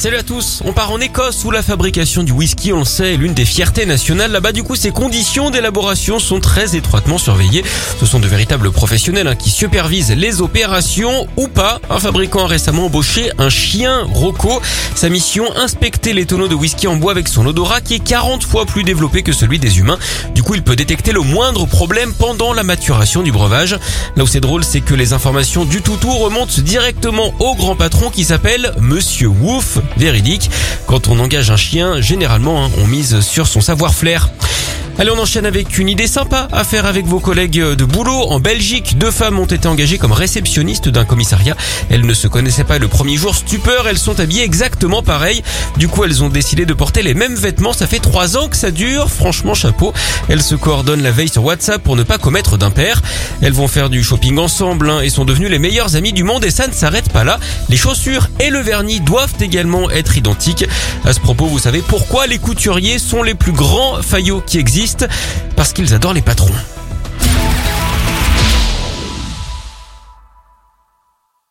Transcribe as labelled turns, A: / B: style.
A: Salut à tous, on part en Écosse où la fabrication du whisky, on le sait, est l'une des fiertés nationales. Là-bas, du coup, ses conditions d'élaboration sont très étroitement surveillées. Ce sont de véritables professionnels hein, qui supervisent les opérations ou pas. Un fabricant a récemment embauché un chien Rocco. Sa mission, inspecter les tonneaux de whisky en bois avec son odorat qui est 40 fois plus développé que celui des humains. Du coup, il peut détecter le moindre problème pendant la maturation du breuvage. Là où c'est drôle, c'est que les informations du toutou remontent directement au grand patron qui s'appelle Monsieur Wolf véridique. Quand on engage un chien, généralement, hein, on mise sur son savoir-faire. Allez, on enchaîne avec une idée sympa à faire avec vos collègues de boulot. En Belgique, deux femmes ont été engagées comme réceptionnistes d'un commissariat. Elles ne se connaissaient pas le premier jour. Stupeur, elles sont habillées exactement pareil. Du coup, elles ont décidé de porter les mêmes vêtements. Ça fait trois ans que ça dure. Franchement, chapeau. Elles se coordonnent la veille sur WhatsApp pour ne pas commettre d'impair. Elles vont faire du shopping ensemble hein, et sont devenues les meilleures amies du monde. Et ça ne s'arrête pas là. Les chaussures et le vernis doivent également être identiques. À ce propos, vous savez pourquoi les couturiers sont les plus grands faillots qui existent? Parce qu'ils adorent les patrons.